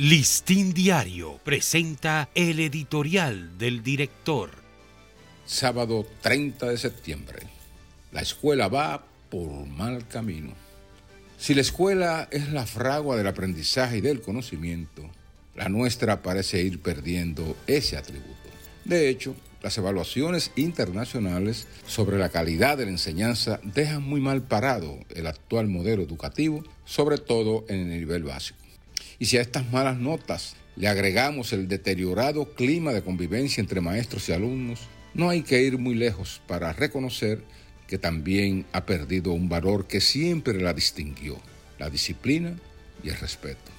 Listín Diario presenta el editorial del director. Sábado 30 de septiembre. La escuela va por mal camino. Si la escuela es la fragua del aprendizaje y del conocimiento, la nuestra parece ir perdiendo ese atributo. De hecho, las evaluaciones internacionales sobre la calidad de la enseñanza dejan muy mal parado el actual modelo educativo, sobre todo en el nivel básico. Y si a estas malas notas le agregamos el deteriorado clima de convivencia entre maestros y alumnos, no hay que ir muy lejos para reconocer que también ha perdido un valor que siempre la distinguió, la disciplina y el respeto.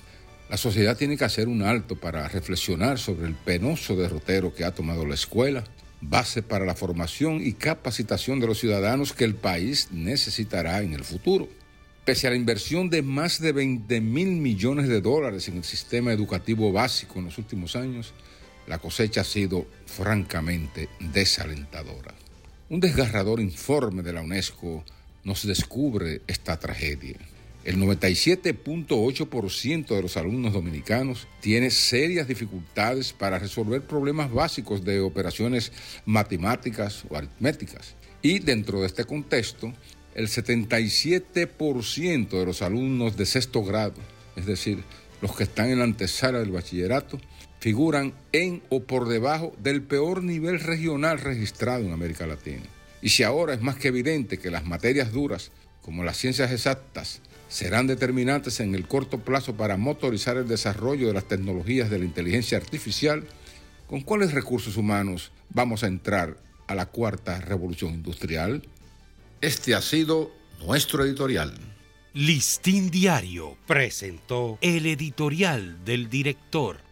La sociedad tiene que hacer un alto para reflexionar sobre el penoso derrotero que ha tomado la escuela, base para la formación y capacitación de los ciudadanos que el país necesitará en el futuro. Pese a la inversión de más de 20 mil millones de dólares en el sistema educativo básico en los últimos años, la cosecha ha sido francamente desalentadora. Un desgarrador informe de la UNESCO nos descubre esta tragedia. El 97.8% de los alumnos dominicanos tiene serias dificultades para resolver problemas básicos de operaciones matemáticas o aritméticas. Y dentro de este contexto, el 77% de los alumnos de sexto grado, es decir, los que están en la antesala del bachillerato, figuran en o por debajo del peor nivel regional registrado en América Latina. Y si ahora es más que evidente que las materias duras, como las ciencias exactas, serán determinantes en el corto plazo para motorizar el desarrollo de las tecnologías de la inteligencia artificial, ¿con cuáles recursos humanos vamos a entrar a la cuarta revolución industrial? Este ha sido nuestro editorial. Listín Diario presentó el editorial del director.